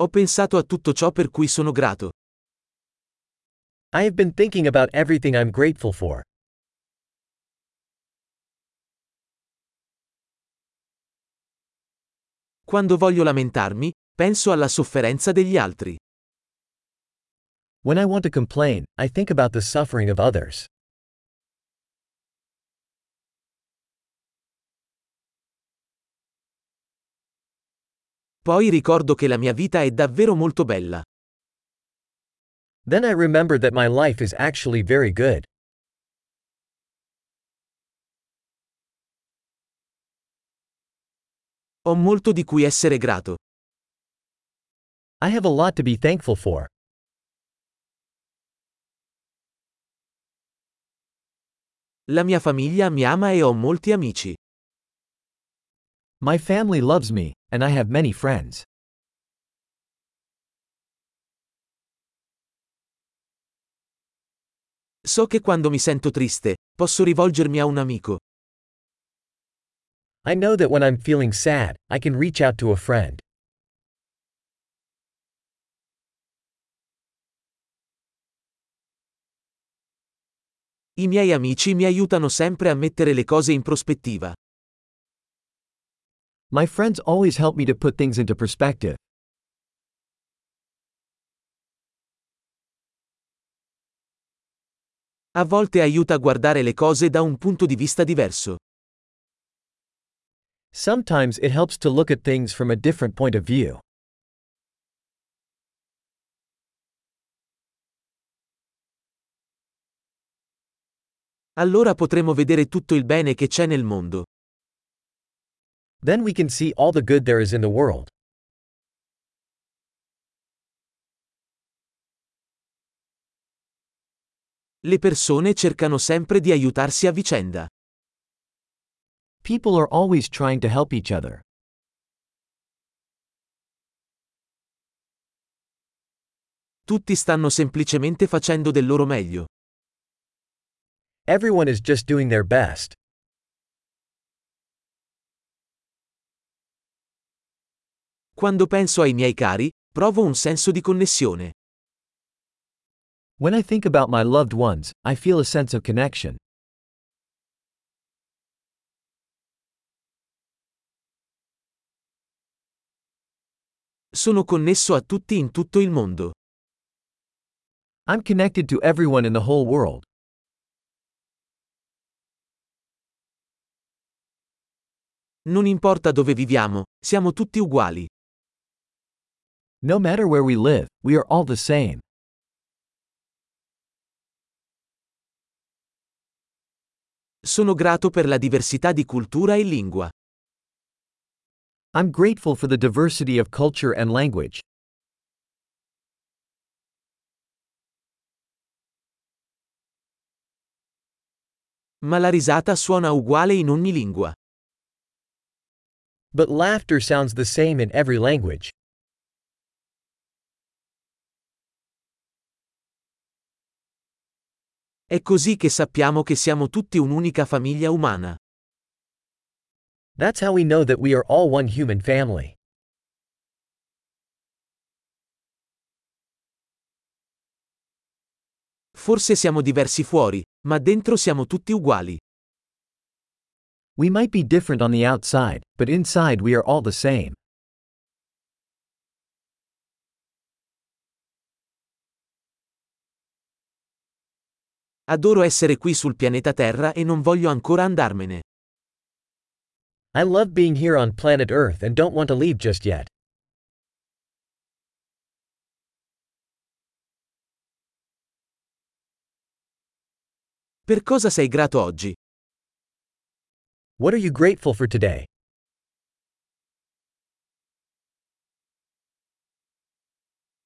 Ho pensato a tutto ciò per cui sono grato. I have been thinking about everything I'm grateful for. Quando voglio lamentarmi, penso alla sofferenza degli altri. When I want to complain, I think about the suffering of others. Poi ricordo che la mia vita è davvero molto bella. Then I remember that my life is actually very good. Ho molto di cui essere grato. I have a lot to be thankful for. La mia famiglia mi ama e ho molti amici. My family loves me, and I have many friends. So che quando mi sento triste, posso rivolgermi a un amico. I know that when I'm feeling sad, I can reach out to a friend. I miei amici mi aiutano sempre a mettere le cose in prospettiva. My friends always help me to put things into perspective. A volte aiuta a guardare le cose da un punto di vista diverso. Sometimes it helps to look at things from a different point of view. Allora potremo vedere tutto il bene che c'è nel mondo. Then we can see all the good there is in the world. Le persone cercano sempre di aiutarsi a vicenda. People are always trying to help each other. Tutti stanno semplicemente facendo del loro meglio. Everyone is just doing their best. Quando penso ai miei cari, provo un senso di connessione. When I think about my loved ones, I feel a sense of connection. Sono connesso a tutti in tutto il mondo. I'm connected to everyone in the whole world. Non importa dove viviamo, siamo tutti uguali. No matter where we live, we are all the same. Sono grato per la diversità di cultura e lingua. I'm grateful for the diversity of culture and language. Ma la risata suona uguale in ogni lingua. But laughter sounds the same in every language. È così che sappiamo che siamo tutti un'unica famiglia umana. That's how we know that we are all one human family. Forse siamo diversi fuori, ma dentro siamo tutti uguali. We might be different on the outside, but inside we are all the same. Adoro essere qui sul pianeta Terra e non voglio ancora andarmene. I love being here on planet Earth and don't want to leave just yet. Per cosa sei grato oggi? What are you grateful for today?